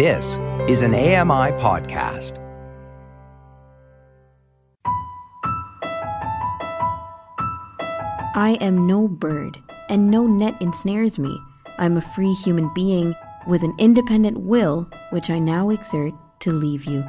This is an AMI podcast. I am no bird, and no net ensnares me. I'm a free human being with an independent will, which I now exert to leave you.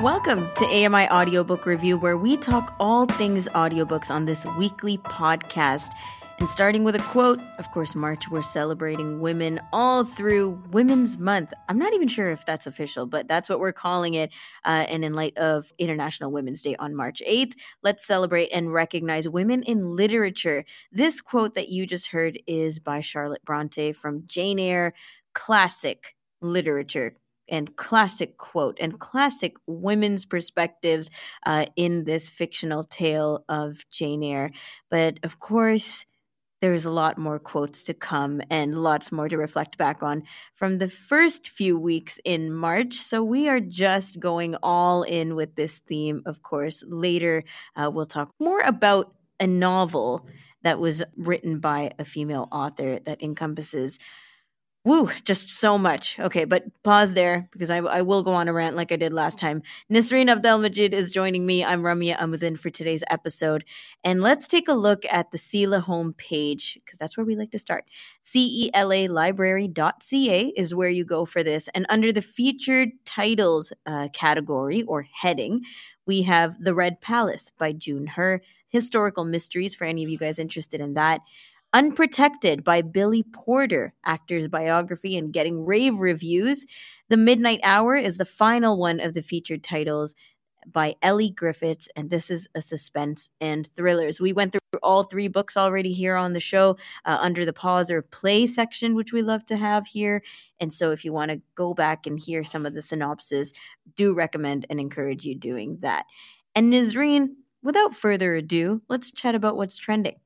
Welcome to AMI Audiobook Review, where we talk all things audiobooks on this weekly podcast. And starting with a quote, of course, March, we're celebrating women all through Women's Month. I'm not even sure if that's official, but that's what we're calling it. Uh, and in light of International Women's Day on March 8th, let's celebrate and recognize women in literature. This quote that you just heard is by Charlotte Bronte from Jane Eyre, classic literature and classic quote and classic women's perspectives uh, in this fictional tale of Jane Eyre. But of course, there's a lot more quotes to come and lots more to reflect back on from the first few weeks in March. So we are just going all in with this theme, of course. Later, uh, we'll talk more about a novel that was written by a female author that encompasses Woo, just so much. Okay, but pause there because I, I will go on a rant like I did last time. Nisreen Abdelmajid is joining me. I'm Ramia Amuddin for today's episode. And let's take a look at the CELA homepage because that's where we like to start. CELAlibrary.ca is where you go for this. And under the featured titles uh, category or heading, we have The Red Palace by June Hur, Historical Mysteries for any of you guys interested in that. Unprotected by Billy Porter, actor's biography and getting rave reviews. The Midnight Hour is the final one of the featured titles by Elly Griffiths, and this is a suspense and thrillers. We went through all three books already here on the show uh, under the pause or play section, which we love to have here. And so, if you want to go back and hear some of the synopses, do recommend and encourage you doing that. And Nisreen, without further ado, let's chat about what's trending.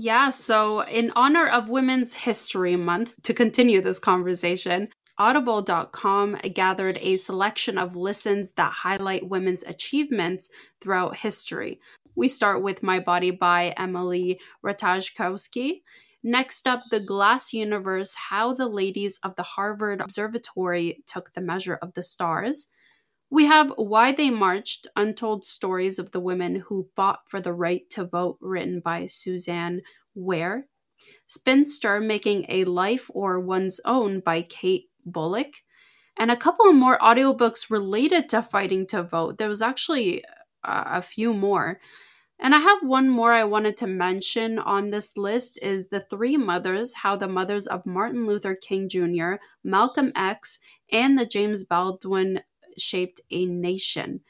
Yeah, so in honor of Women's History Month, to continue this conversation, Audible.com gathered a selection of listens that highlight women's achievements throughout history. We start with My Body by Emily Ratajkowski. Next up, The Glass Universe How the Ladies of the Harvard Observatory Took the Measure of the Stars. We have Why They Marched Untold Stories of the Women Who Fought for the Right to Vote, written by Suzanne Ware. Spinster Making a Life or One's Own by Kate Bolick. And a couple more audiobooks related to fighting to vote. There was actually uh, a few more. And I have one more I wanted to mention on this list is The Three Mothers, how the mothers of Martin Luther King Jr., Malcolm X, and the James Baldwin shaped a nation.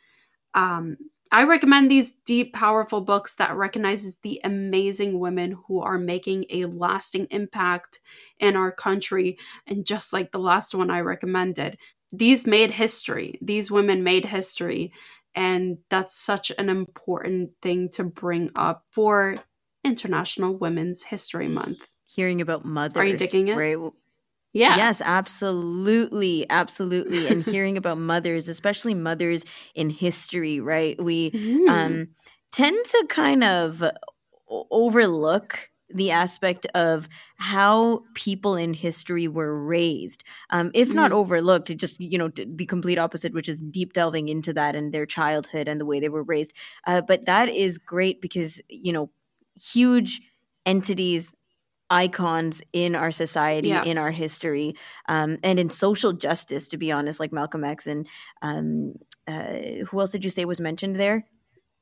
Um, I recommend these deep, powerful books that recognizes the amazing women who are making a lasting impact in our country. And just like the last one I recommended, these made history. These women made history. And that's such an important thing to bring up for International Women's History Month. Hearing about mothers. Are you digging it? Right? Yeah. Yes, absolutely. Absolutely. and hearing about mothers, especially mothers in history, right? We mm. um, tend to kind of overlook the aspect of how people in history were raised um, if not mm. overlooked just you know the complete opposite which is deep delving into that and their childhood and the way they were raised uh, but that is great because you know huge entities icons in our society, yeah. in our history, um, and in social justice. To be honest, like Malcolm X and um, uh, who else did you say was mentioned there?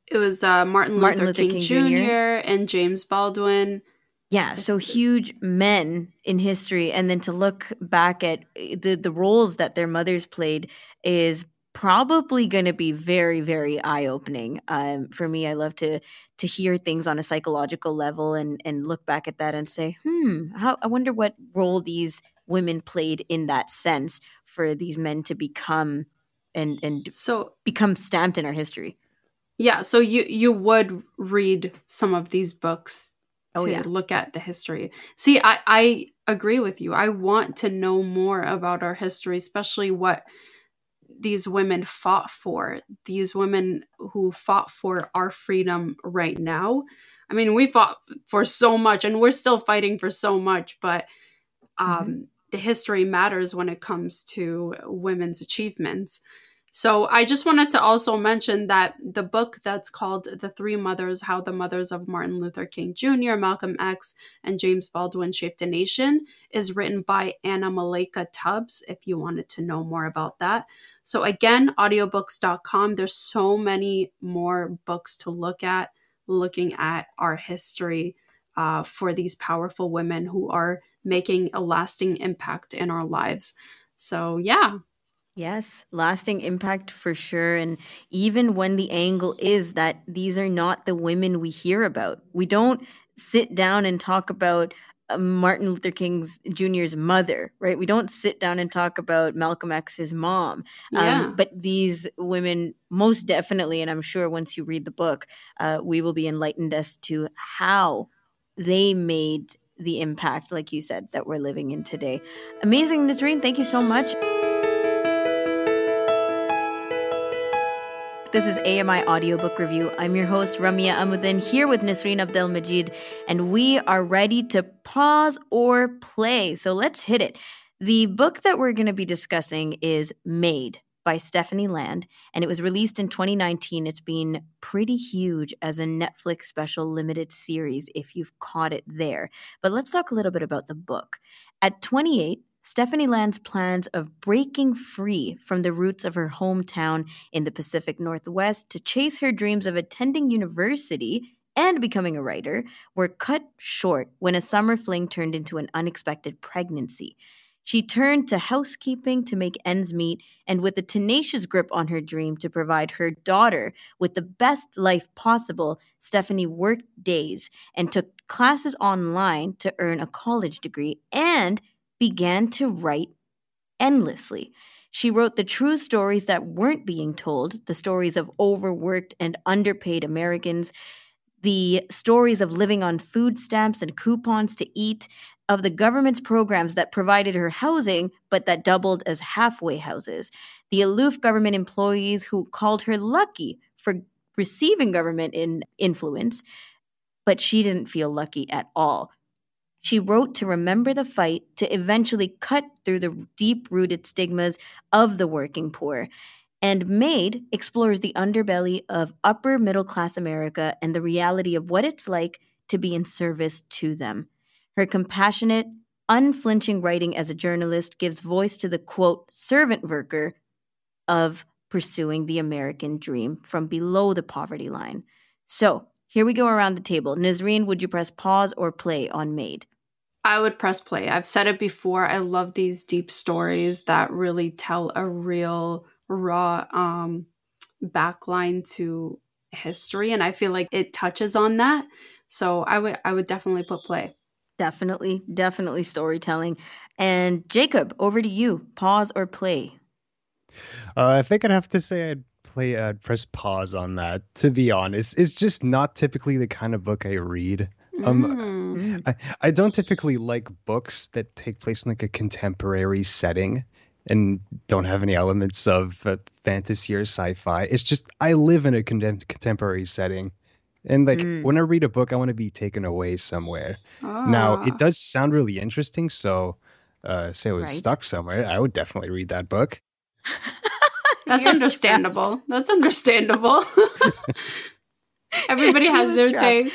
It was uh, Martin, Martin Luther, Luther King, King Jr. Jr. and James Baldwin. Yeah, so huge men in history, and then to look back at eh, the the roles that their mothers played is probably going to be very very eye opening um, for me i love to to hear things on a psychological level and and look back at that and say hmm how i wonder what role these women played in that sense for these men to become and and so become stamped in our history. Yeah so you you would read some of these books oh, to yeah. look at the history. See i i agree with you. I want to know more about our history especially what these women fought for, these women who fought for our freedom right now. I mean, we fought for so much and we're still fighting for so much, but um, mm-hmm. the history matters when it comes to women's achievements. So I just wanted to also mention that the book that's called The Three Mothers How the Mothers of Martin Luther King Jr., Malcolm X, and James Baldwin Shaped a Nation is written by Anna Malaika Tubbs, if you wanted to know more about that. So again, audiobooks.com. There's so many more books to look at, looking at our history uh, for these powerful women who are making a lasting impact in our lives. So yeah, Yes, lasting impact for sure. And even when the angle is that these are not the women we hear about, we don't sit down and talk about Martin Luther King Jr.'s mother, right? We don't sit down and talk about Malcolm X's mom. Um, yeah. Um, but these women, most definitely, and I'm sure once you read the book, uh, we will be enlightened as to how they made the impact, like you said, that we're living in today. Amazing, Nisreen. Thank you so much. This is AMI Audiobook Review. I'm your host, Ramya Amuddin, here with Nisreen Abdel Majid, and we are ready to pause or play. So let's hit it. The book that we're going to be discussing is Maid by Stephanie Land, and it was released in 2019. It's been pretty huge as a Netflix special limited series if you've caught it there. But let's talk a little bit about the book. At 28, Stephanie Land's plans of breaking free from the roots of her hometown in the Pacific Northwest to chase her dreams of attending university and becoming a writer were cut short when a summer fling turned into an unexpected pregnancy. She turned to housekeeping to make ends meet, and with a tenacious grip on her dream to provide her daughter with the best life possible, Stephanie worked days and took classes online to earn a college degree and began to write endlessly. She wrote the true stories that weren't being told, the stories of overworked and underpaid Americans, the stories of living on food stamps and coupons to eat, of the government's programs that provided her housing but that doubled as halfway houses, the aloof government employees who called her lucky for receiving government in influence, but she didn't feel lucky at all. She wrote to remember the fight to eventually cut through the deep rooted stigmas of the working poor. And Maid explores the underbelly of upper middle class America and the reality of what it's like to be in service to them. Her compassionate, unflinching writing as a journalist gives voice to the quote, servant worker of pursuing the American dream from below the poverty line. So here we go around the table. Nisreen, would you press pause or play on Maid? I would press play. I've said it before. I love these deep stories that really tell a real raw um backline to history and I feel like it touches on that. So I would I would definitely put play. Definitely, definitely storytelling. And Jacob, over to you. Pause or play? Uh, I think I'd have to say I'd play I'd press pause on that. To be honest, it's just not typically the kind of book I read. Um, mm. I, I don't typically like books that take place in like a contemporary setting and don't have any elements of uh, fantasy or sci-fi. It's just I live in a contem- contemporary setting, and like mm. when I read a book, I want to be taken away somewhere. Now it ah. does sound really interesting, so uh, say I was right. stuck somewhere, I would definitely read that book. That's understandable. That's understandable. Everybody has their taste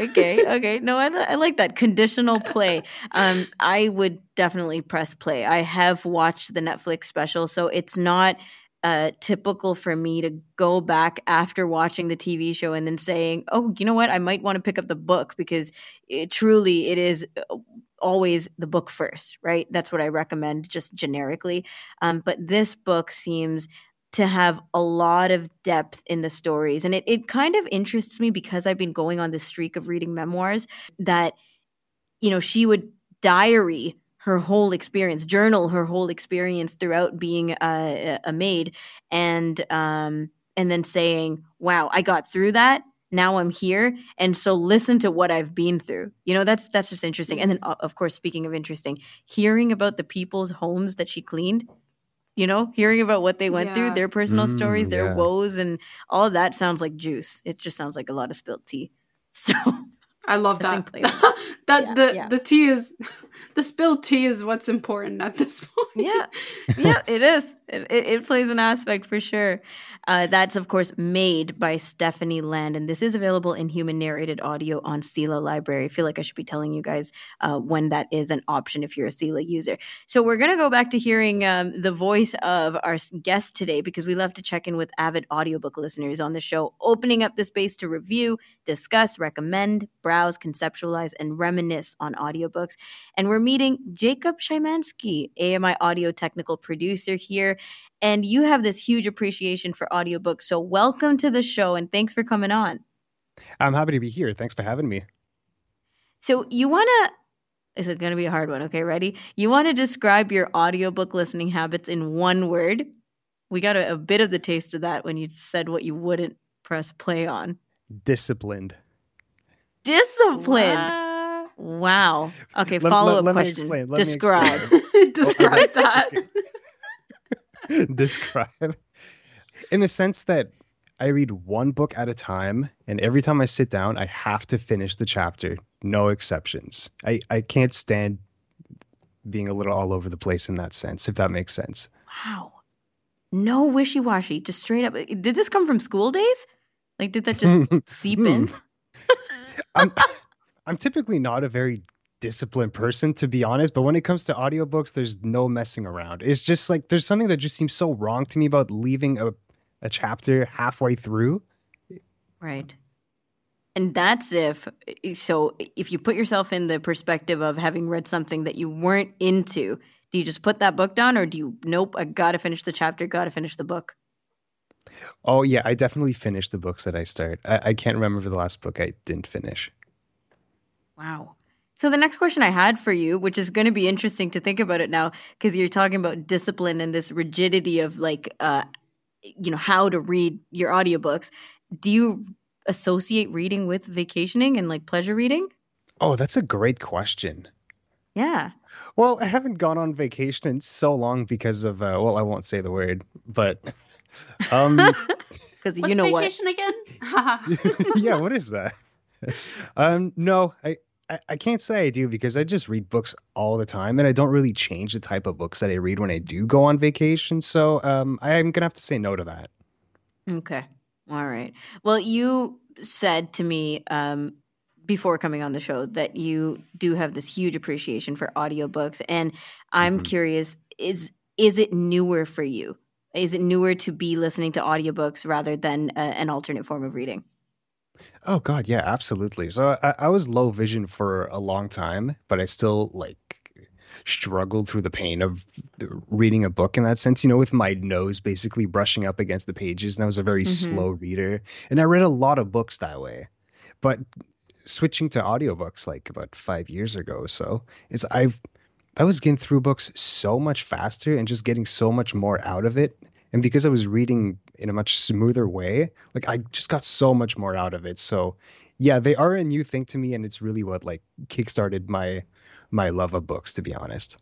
okay, okay. No, I, I like that conditional play. Um, I would definitely press play. I have watched the Netflix special, so it's not uh, typical for me to go back after watching the TV show and then saying, "Oh, you know what? I might want to pick up the book because it, truly it is." Uh, always the book first, right? That's what I recommend just generically. Um, but this book seems to have a lot of depth in the stories. And it, it kind of interests me because I've been going on this streak of reading memoirs that, you know, she would diary her whole experience, journal her whole experience throughout being a, a maid, and um, and then saying, "Wow, I got through that. Now I'm here." And so, listen to what I've been through. You know, that's that's just interesting. And then, of course, speaking of interesting, hearing about the people's homes that she cleaned you know, hearing about what they went yeah. through, their personal mm, stories, their yeah. woes, and all of that sounds like juice. It just sounds like a lot of spilt tea. So I love that. play with this. that Yeah, the yeah. the tea is the spilled tea is what's important at this point. yeah, yeah, it is. It, it, plays an aspect for sure. Uh, that's of course Maid by Stephanie Land, and this is available in human narrated audio on CELA Library. I feel like I should be telling you guys uh, when that is an option if you're a CELA user. So we're gonna go back to hearing um, the voice of our guest today because we love to check in with avid audiobook listeners on the show, opening up the space to review, discuss, recommend, browse, conceptualize, and reminisce on audiobooks. And we're meeting Jacob Szymanski, AMI audio technical producer here. And you have this huge appreciation for audiobooks. So welcome to the show and thanks for coming on. I'm happy to be here. Thanks for having me. So you want to is it going to be a hard one? Okay, ready? You want to describe your audiobook listening habits in one word? We got a, a bit of the taste of that when you said what you wouldn't press play on. Disciplined. Disciplined. What? Wow. Okay, Let- follow let- up let me question. explain, let me Describe. explain. Describe that. describe in the sense that I read one book at a time, and every time I sit down, I have to finish the chapter, no exceptions. I, I can't stand being a little all over the place in that sense, if that makes sense. Wow. No wishy washy, just straight up. Did this come from school days? Like, did that just seep in? I'm, I'm typically not a very disciplined person, to be honest, but when it comes to audiobooks, there's no messing around. It's just like there's something that just seems so wrong to me about leaving a, a chapter halfway through. Right. And that's if, so if you put yourself in the perspective of having read something that you weren't into, do you just put that book down or do you, nope, I gotta finish the chapter, gotta finish the book? Oh yeah, I definitely finished the books that I start. I, I can't remember the last book I didn't finish. Wow. So the next question I had for you, which is going to be interesting to think about it now, because you're talking about discipline and this rigidity of like, uh, you know, how to read your audiobooks. Do you associate reading with vacationing and like pleasure reading? Oh, that's a great question. Yeah. Well, I haven't gone on vacation in so long because of uh, well, I won't say the word, but um Because What's you know vacation again? yeah, what is that? Um no, I, I I can't say I do because I just read books all the time and I don't really change the type of books that I read when I do go on vacation. So um I'm gonna have to say no to that. Okay. All right. Well, you said to me um, before coming on the show that you do have this huge appreciation for audiobooks. And I'm Mhm. curious, is is it newer for you? Is it newer to be listening to audiobooks rather than a, an alternate form of reading? Oh God, yeah, absolutely. So I, I was low vision for a long time, but I still like struggled through the pain of reading a book in that sense, you know, with my nose basically brushing up against the pages. And I was a very Mhm. slow reader. And I read a lot of books that way. But switching to audiobooks like about five years ago or so, it's I've I was getting through books so much faster and just getting so much more out of it. And because I was reading in a much smoother way, like I just got so much more out of it. So yeah, they are a new thing to me and it's really what like kickstarted my my love of books to be honest.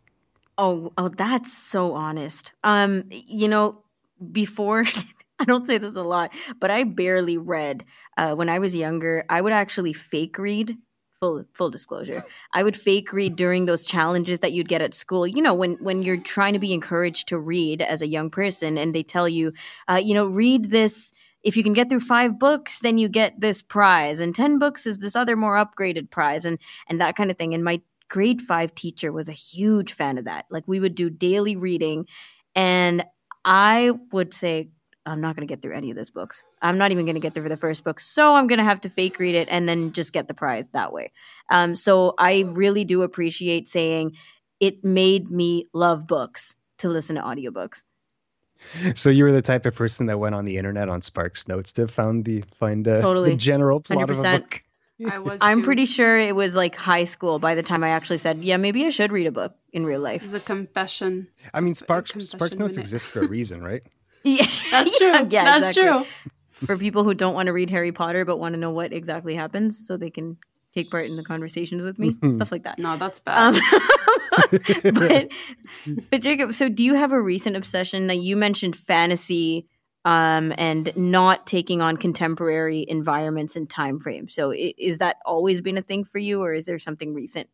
Oh, oh, that's so honest. Um, you know, before I don't say this a lot, but I barely read. Uh, when I was younger, I would actually fake read. Full full disclosure, I would fake read during those challenges that you'd get at school. You know, when when you're trying to be encouraged to read as a young person, and they tell you, uh, you know, read this. If you can get through five books, then you get this prize, and ten books is this other more upgraded prize, and and that kind of thing. And my grade five teacher was a huge fan of that. Like we would do daily reading, and I would say, I'm not going to get through any of these books. I'm not even going to get through the first book. So I'm going to have to fake read it and then just get the prize that way. Um, so I really do appreciate saying it made me love books to listen to audiobooks. So you were the type of person that went on the internet on Sparks Notes to find the find uh, Totally. the general plot of a 100%. book. I was. I'm too. pretty sure it was like high school by the time I actually said, yeah, maybe I should read a book in real This life. is a confession. I mean, Sparks confession Sparks Notes minute. exists for a reason, right? Yes, That's true. Yeah, That's exactly. true. For people who don't want to read Harry Potter but want to know what exactly happens so they can take part in the conversations with me, stuff like that. No, that's bad. Um, but but Jacob, so do you have a recent obsession? Now you mentioned fantasy um, and not taking on contemporary environments and time frames. So, is that always been a thing for you, or is there something recent?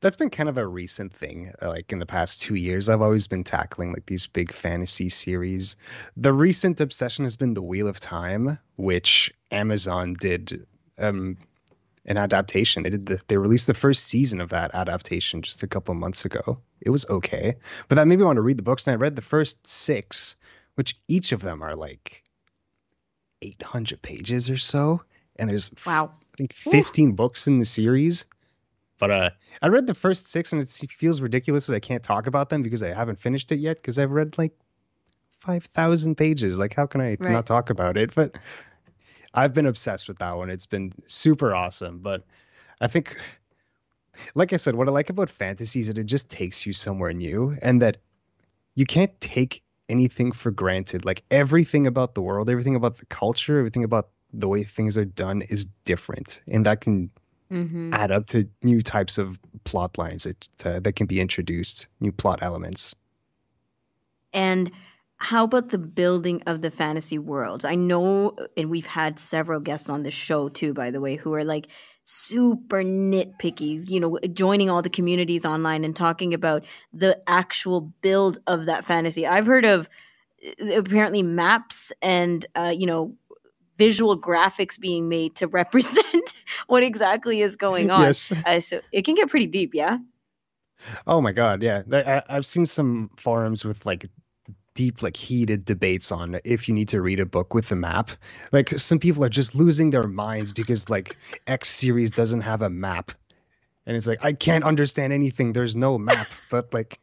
That's been kind of a recent thing. Uh, like in the past two years, I've always been tackling like these big fantasy series. The recent obsession has been The Wheel of Time, which Amazon did um, an adaptation. They did the, they released the first season of that adaptation just a couple months ago. It was okay, but that made me want to read the books, and I read the first six, which each of them are like 800 pages or so. And there's, wow, I think 15 Ooh. books in the series. But uh, I read the first six, and it feels ridiculous that I can't talk about them because I haven't finished it yet because I've read like 5,000 pages. Like, how can I right. not talk about it? But I've been obsessed with that one. It's been super awesome. But I think, like I said, what I like about fantasy is that it just takes you somewhere new and that you can't take anything for granted. Like everything about the world, everything about the culture, everything about the way things are done is different, and that can mm-hmm. add up to new types of plot lines that uh, that can be introduced, new plot elements. And how about the building of the fantasy worlds? I know, and we've had several guests on the show too, by the way, who are like super nitpicky, you know, joining all the communities online and talking about the actual build of that fantasy. I've heard of uh, apparently maps and, uh, you know, visual graphics being made to represent what exactly is going on. Yes. Uh, so it can get pretty deep, yeah? Oh my god, yeah. I, I've seen some forums with like deep like heated debates on if you need to read a book with a map like some people are just losing their minds because like x series doesn't have a map and it's like i can't understand anything there's no map but like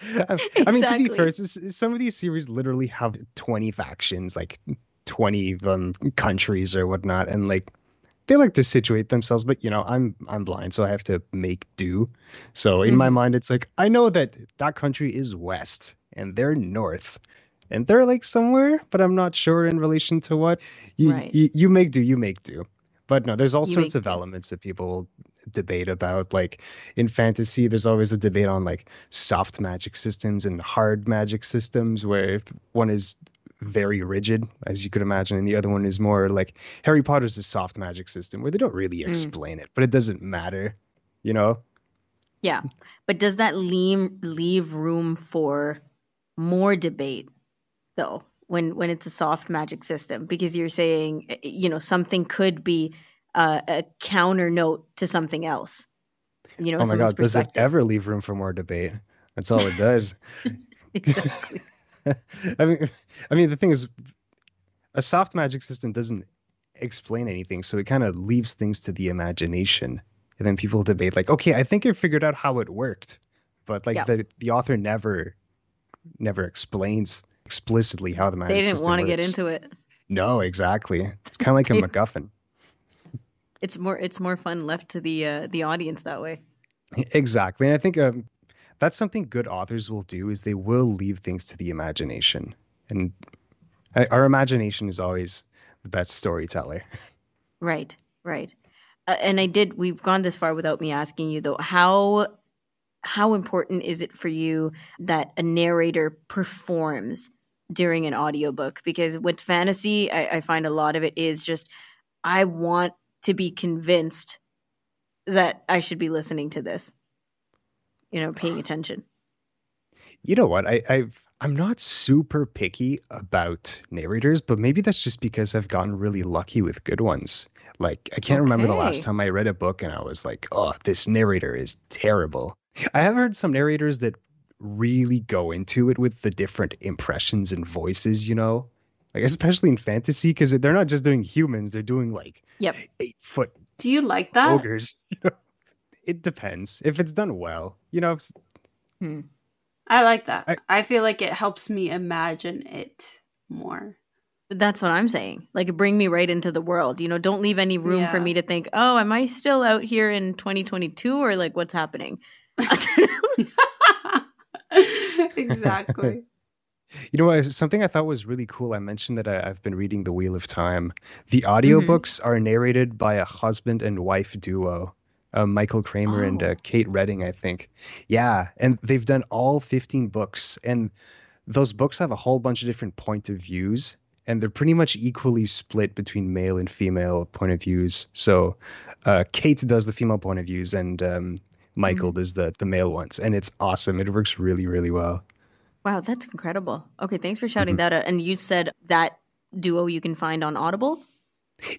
I, exactly. I mean to be fair some of these series literally have 20 factions like 20 um, countries or whatnot and like they like to situate themselves but you know i'm i'm blind so i have to make do so in mm-hmm. my mind it's like i know that that country is west and they're north and they're like somewhere but i'm not sure in relation to what you right. you, you, make do you make do but no there's all you sorts of do. elements that people debate about like in fantasy there's always a debate on like soft magic systems and hard magic systems where if one is very rigid, as you could imagine, and the other one is more like Harry Potter's a soft magic system where they don't really mm. explain mm. it, but it doesn't matter, you know. Yeah, but does that leave leave room for more debate, though? When when it's a soft magic system, because you're saying eh, eh, you know something could be uh, a counter note to something else. You know, oh my god, does it ever leave room for more debate? That's all it does. exactly. I mean, I mean, the thing is, a soft magic system doesn't explain anything, so it kind of leaves things to the imagination, and then people debate like, okay, I think I figured out how it worked, but like yeah. the the author never never explains explicitly how the magic. System works. They didn't want to get into it. No, exactly. It's kind of like a MacGuffin. It's more it's more fun left to the uh, the audience that way. Exactly, and I think um, that's something good authors will do is they will leave things to the imagination. And our imagination is always the best storyteller. Right right. Uh, and i did we've gone this far without me asking you though. How how important is it for you that a narrator performs during an audiobook? Because with fantasy I, I find a lot of it is just i want to be convinced that i should be listening to this you know, paying attention. You know what? I, I've I'm not super picky about narrators, but maybe that's just because I've gotten really lucky with good ones. Like I can't okay. remember the last time I read a book and I was like, "Oh, this narrator is terrible." I have heard some narrators that really go into it with the different impressions and voices, you know? Like especially in fantasy cuz they're not just doing humans, they're doing like yep. 8 foot Do you like that? Ogres. You know? It depends if it's done well. You know. Hmm. I like that. I, I feel like it helps me imagine it more. That's what I'm saying. Like, bring me right into the world. You know, don't leave any room yeah. for me to think, oh, am I still out here in 2022 or like what's happening? exactly. You know, something I thought was really cool. I mentioned that I, have been reading The Wheel of Time. The audiobooks mm-hmm. are narrated by a husband and wife duo uh, Michael Kramer oh. and uh, oh. Kate Reading, I think. Yeah, and they've done all 15 books, and those books have a whole bunch of different point of views and they're pretty much equally split between male and female point of views. So uh, Kate does the female point of views and um, Michael mm-hmm. does the the male ones, and it's awesome. It works really really well. Wow, that's incredible. Okay, thanks for shouting mm-hmm. that out. And you said that duo you can find on Audible.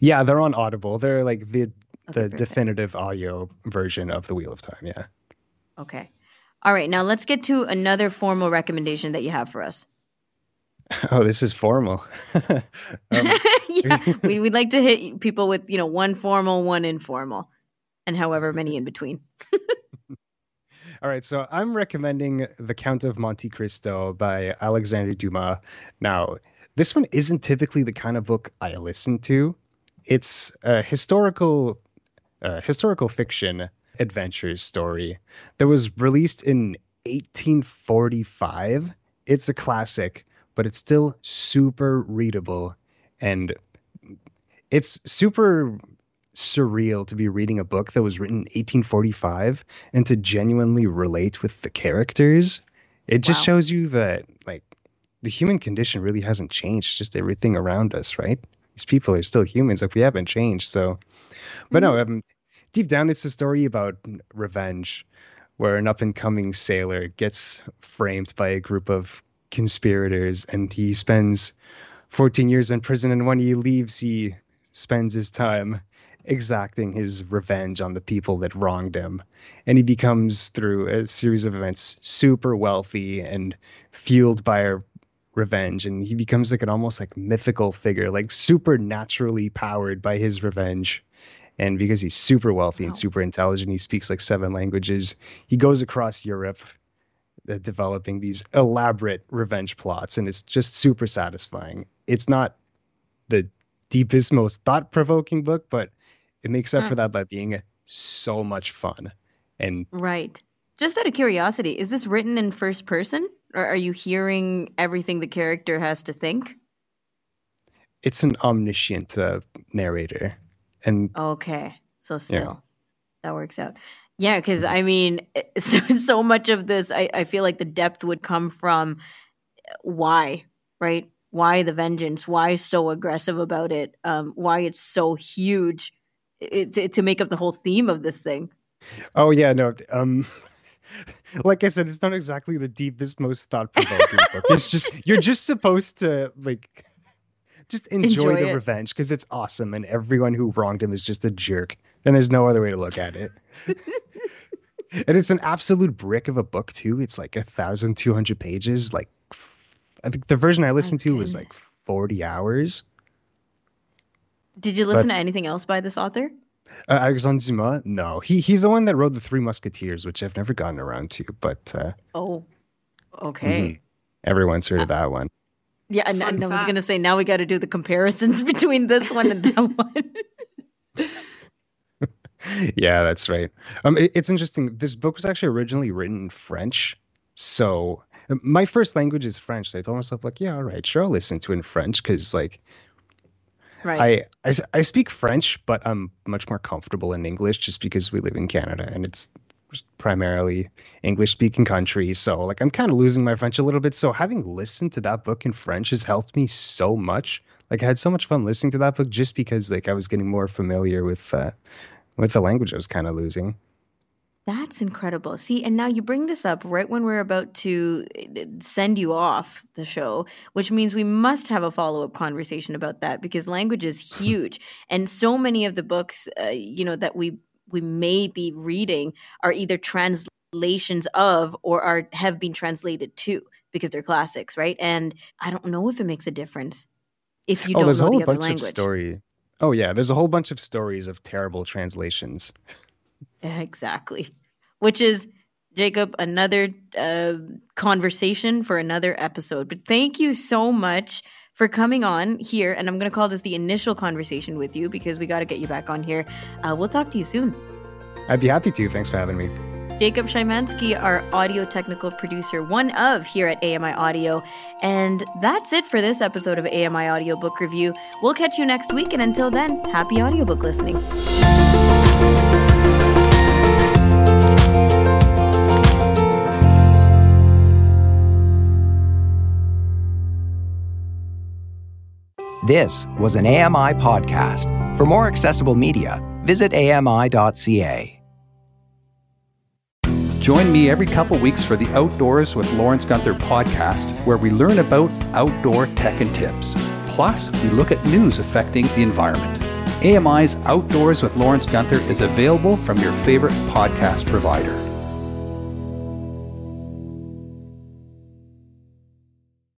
Yeah, they're on Audible. They're like the okay, the perfect. definitive audio version of the Wheel of Time. Yeah. Okay. All right, now let's get to another formal recommendation that you have for us. Oh, this is formal. um, yeah, we, would like to hit people with you know one formal, one informal, and however many in between. All right, so I'm recommending The Count of Monte Cristo by Alexandre Dumas. Now, this one isn't typically the kind of book I listen to. It's a historical, uh, historical fiction adventure story that was released in 1845. It's a classic but it's still super readable and it's super surreal to be reading a book that was written in 1845 and to genuinely relate with the characters. It just wow. shows you that like the human condition really hasn't changed, just everything around us, right? These people are still humans, like we haven't changed. So, but mm-hmm. no, um, deep down, it's a story about revenge, where an up and coming sailor gets framed by a group of conspirators and he spends 14 years in prison and when he leaves he spends his time exacting his revenge on the people that wronged him and he becomes through a series of events super wealthy and fueled by a revenge and he becomes like an almost like mythical figure like supernaturally powered by his revenge and because he's super wealthy wow. and super intelligent he speaks like seven languages he goes across europe uh, developing these elaborate revenge plots, and it's just super satisfying. It's not the deepest, most thought provoking book, but it makes up mm. for that by being so much fun. And right. Just out of curiosity, is this written in first person, or are you hearing everything the character has to think? It's an omniscient uh, narrator, and okay, so still yeah. that works out. Yeah, because I mean, so, so much of this, I, I feel like the depth would come from why, right? Why the vengeance? Why so aggressive about it? Um, why it's so huge it, to, to make up the whole theme of this thing? Oh yeah, no. Um, like I said, it's not exactly the deepest, most thought provoking book. It's just you're just supposed to like just enjoy, enjoy the it. revenge because it's awesome, and everyone who wronged him is just a jerk. And there's no other way to look at it. and it's an absolute brick of a book too. It's like a thousand two hundred pages. Like I think the version I listened to was like forty hours. Did you listen but, to anything else by this author? Uh, Alexandre Dumas? No, he he's the one that wrote the Three Musketeers, which I've never gotten around to. But uh, oh, okay. Mm-hmm. Everyone's heard uh, of that one. Yeah, and, and I was gonna say now we got to do the comparisons between this one and that one. yeah, that's right. Um, it, it's interesting. This book was actually originally written in French, so um, my first language is French. So I told myself like, yeah, all right, sure, I'll listen to it in French because like, right. I, I I speak French, but I'm much more comfortable in English just because we live in Canada and it's primarily English speaking country. So like I'm kind of losing my French a little bit. So having listened to that book in French has helped me so much. Like I had so much fun listening to that book just because like I was getting more familiar with uh, with the language I was kind of losing. That's incredible. See, and now you bring this up right when we're about to uh, send you off the show, which means we must have a follow up conversation about that because language is huge. and so many of the books, uh, you know, that we we may be reading are either translations of or are have been translated to because they're classics, right? And I don't know if it makes a difference if you oh, don't know the other language. story. Oh yeah, there's a whole bunch of stories of terrible translations. Exactly, which is Jacob another uh, conversation for another episode. But thank you so much for coming on here. And I'm going to call this the initial conversation with you because we got to get you back on here. Uh, we'll talk to you soon. I'd be happy to. Thanks for having me. Jacob Szymanski, our audio technical producer, one of here at AMI Audio. And that's it for this episode of AMI Audio Book Review. We'll catch you next week. And until then, happy audiobook listening. This was an AMI podcast. For more accessible media, visit ami.ca. Join me every couple weeks for the Outdoors with Lawrence Gunther podcast, where we learn about outdoor tech and tips. Plus, we look at news affecting the environment. AMI's Outdoors with Lawrence Gunther is available from your favorite podcast provider.